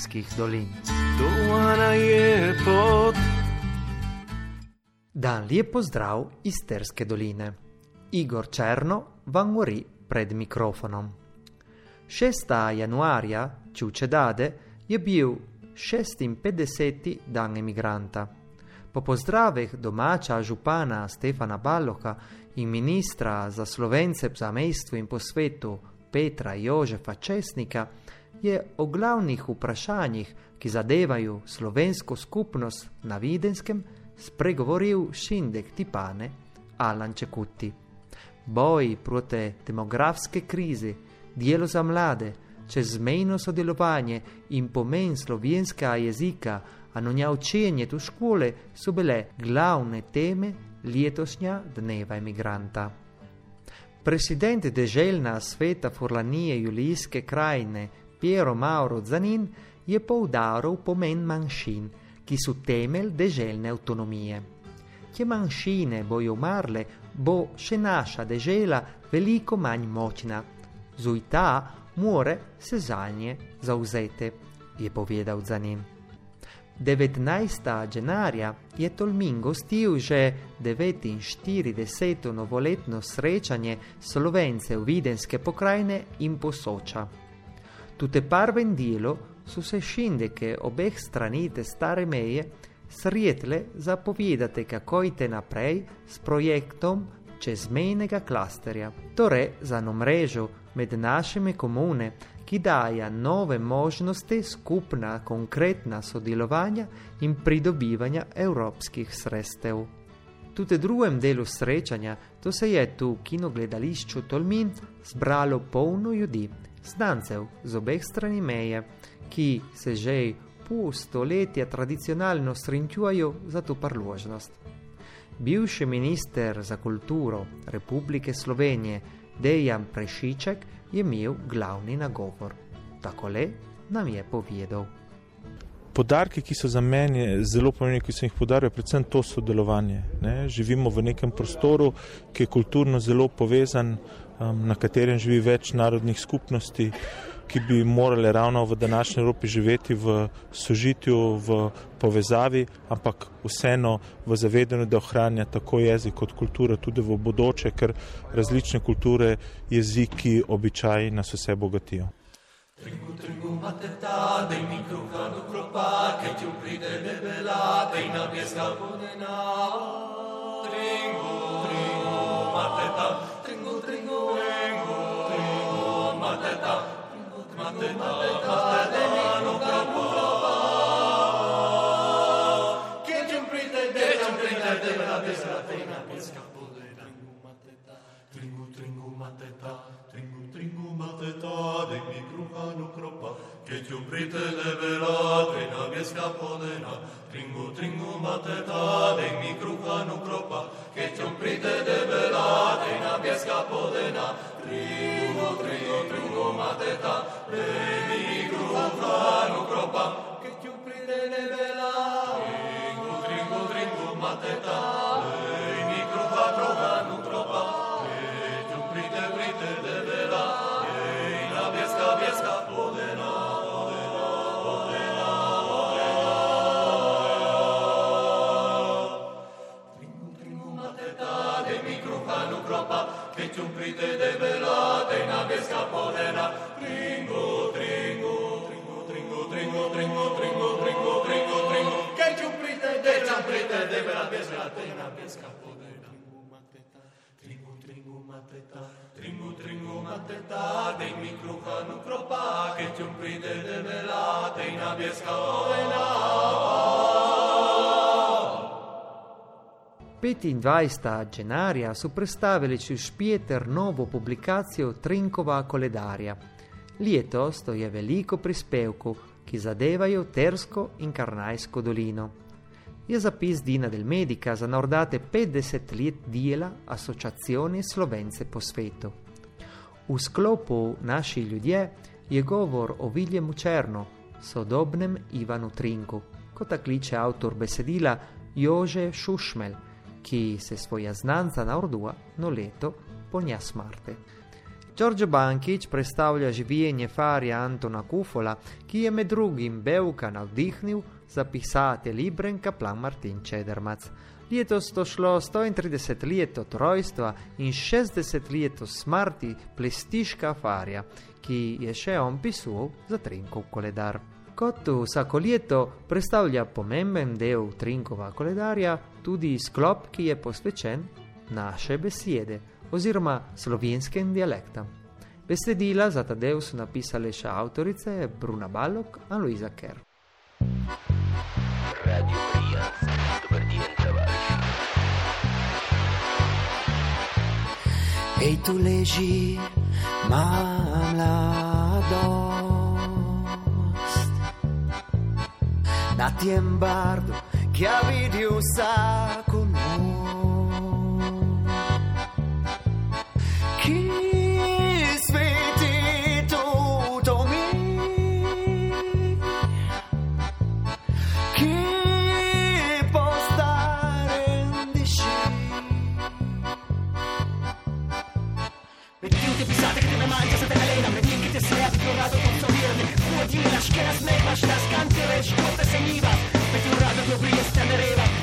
isterskih dolin. Dovana je pot. Dan lep pozdrav iz Terske doline. Igor Černo vam govori pred mikrofonom. 6. januarja, čuče dade, je bil 56. dan emigranta. Po pozdravih domača župana Stefana Balloka in ministra za slovence za mejstvo in po svetu Petra Jožefa Česnika je o glavnih vprašanjih, ki zadevajo slovensko skupnost na Videnskem, spregovoril Šindek Tipane Alan Čekuti. Boj proti demografske krizi, delo za mlade, čezmejno sodelovanje in pomen slovenskega jezika, a nonja učenje tu škole so bile glavne teme letošnja dneva emigranta. President deželna sveta Forlanije Julijske krajine Piero Mauro Zanin je poudaril pomen manjšin, ki so temelj deželne avtonomije. Če manjšine bojo umrle, bo še naša dežela veliko manj močna. Zujta more se za nje zauzete, je povedal Zanin. 19. januarja je Tolmin gostil že 49. novoletno srečanje slovencev Videnske pokrajine in posoča. Tute parven delo so se šindeke obeh stranite stare meje srijetle zapovedati, kako ite naprej s projektom čezmejnega klasterja, torej za eno mrežo med našimi komune, ki daje nove možnosti skupna konkretna sodelovanja in pridobivanja evropskih sredstev. Tudi v drugem delu srečanja, to se je tu v kinogledališču Tolmin zbralo polno ljudi, znancev z obeh strani meje, ki se že pol stoletja tradicionalno srečujejo za to priložnost. Bivši minister za kulturo Republike Slovenije Dejan Prešiček je imel glavni nagovor. Takole nam je povedal. Podarki, ki so za mene zelo pomembni, ki sem jih podaril, predvsem to sodelovanje. Ne? Živimo v nekem prostoru, ki je kulturno zelo povezan, na katerem živi več narodnih skupnosti, ki bi morale ravno v današnji Evropi živeti v sožitju, v povezavi, ampak vseeno v zavedanju, da ohranja tako jezik kot kultura tudi v bodoče, ker različne kulture, jeziki, običaji nas vse bogatijo. Tringu, tringu, mateta, dej mi kruha do kropa, keď ju pride debela, dej na pieska vodena. Sit iubitele verate, na biesca polena, tringu, tringu mateta, de micruca nu cropa, che ti umbrite de velate, na biesca polena, tringu, tringu, tringu mateta, de micruca nu cropa, che ti umbrite de velate, tringu, tringu, tringu mateta, kropa. Keď ju pride debela, dej na pieska vodena. Tringu, tringu, tringu, tringu, tringu, tringu, tringu, tringu, tringu, tringu. Keď ju pride, dej tam pride debela, pieska, dej na pieska vodena. Tringu, tringu, mateta, tringu, tringu, mateta, dej mi kruha do kropa. Keď ju pride debela, dej na 25. januarja so predstavili čez Pieter novo publikacijo Trinkova koledarja. Letos to je veliko prispevkov, ki zadevajo Tersko in Karnajsko dolino. Je zapis Dina del Medica za nordate 50 let dela Asociacione Slovence po svetu. V sklopu Naši ljudje je govor o Viljemu Černo, sodobnem Ivanu Trinku, kot tak kliče avtor besedila Jože Šušmelj, ki se svoja znanca na ordua no leto po nja smrte. Giorgio Bankic predstavlja življenje farja Antona Kufola, ki je med drugim Bevka navdihnil za pisatelj Libren Kaplan Martin Čedermac. Letos to šlo 130 let od rojstva in 60 let od smrti plestiška farja, ki je še on pisal za Trinkov koledar. Kot vsako leto predstavlja pomemben del Trinkova koledarja tudi sklop, ki je posvečen naše besede oziroma slovenskem dialektam. Besedila za ta del so napisale še avtorice Bruna Balok in Luisa Kerr. Radio Maria, dober dan, tovariši. Ej, tu leži mladost ti embardo che avidi un sacco Chi sviti tutto mi? Chi può stare in disci Metti un che pisate che te ne mangia se te na tem bardu, ki je videl vsako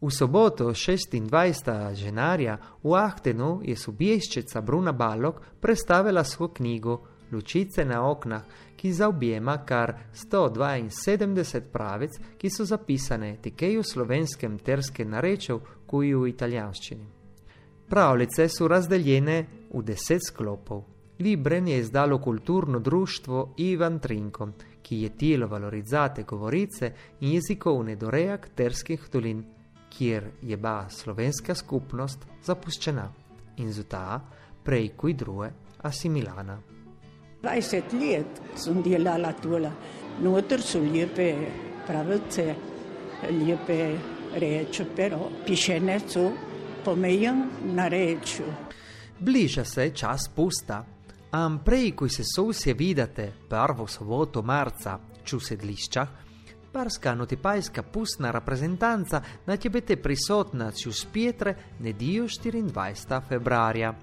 V soboto 26. januarja v Ahtenu je subješčica Bruna Balok predstavila svojo knjigo Lučice na oknah, ki zaobjema kar 172 pravic, ki so zapisane tikeju slovenskem terske narečev, kuj v italijanščini. Pravljice so razdeljene v deset sklopov. Libren je izdalo kulturno društvo Ivan Trinko, ki je telo valorizzate govorice in jezikovne dorejak terskih dolin kjer je bila slovenska skupnost zapuščena in zato prej kot druge asimilana. 20 let sem delala tole, noter so lepe pravice, lepe reči, pero pišene so pomejen na reči. Bliža se čas pusta, am prej, ko se sosje vidite prvo soboto marca, ču sedliščah, Barska notipajska pustna reprezentanca na će biti prisotna ću spietre nediju 24. februarja.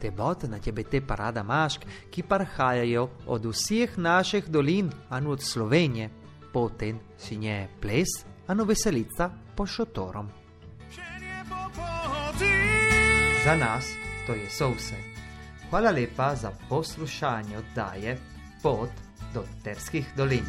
Te bot na će biti parada mašk, ki parhajajo od vseh naših dolin, anu od Slovenije. Potem si nje ples, anu veselica po šotorom. Za nas to je so vse. Hvala lepa za poslušanje oddaje Pot do Terskih dolin.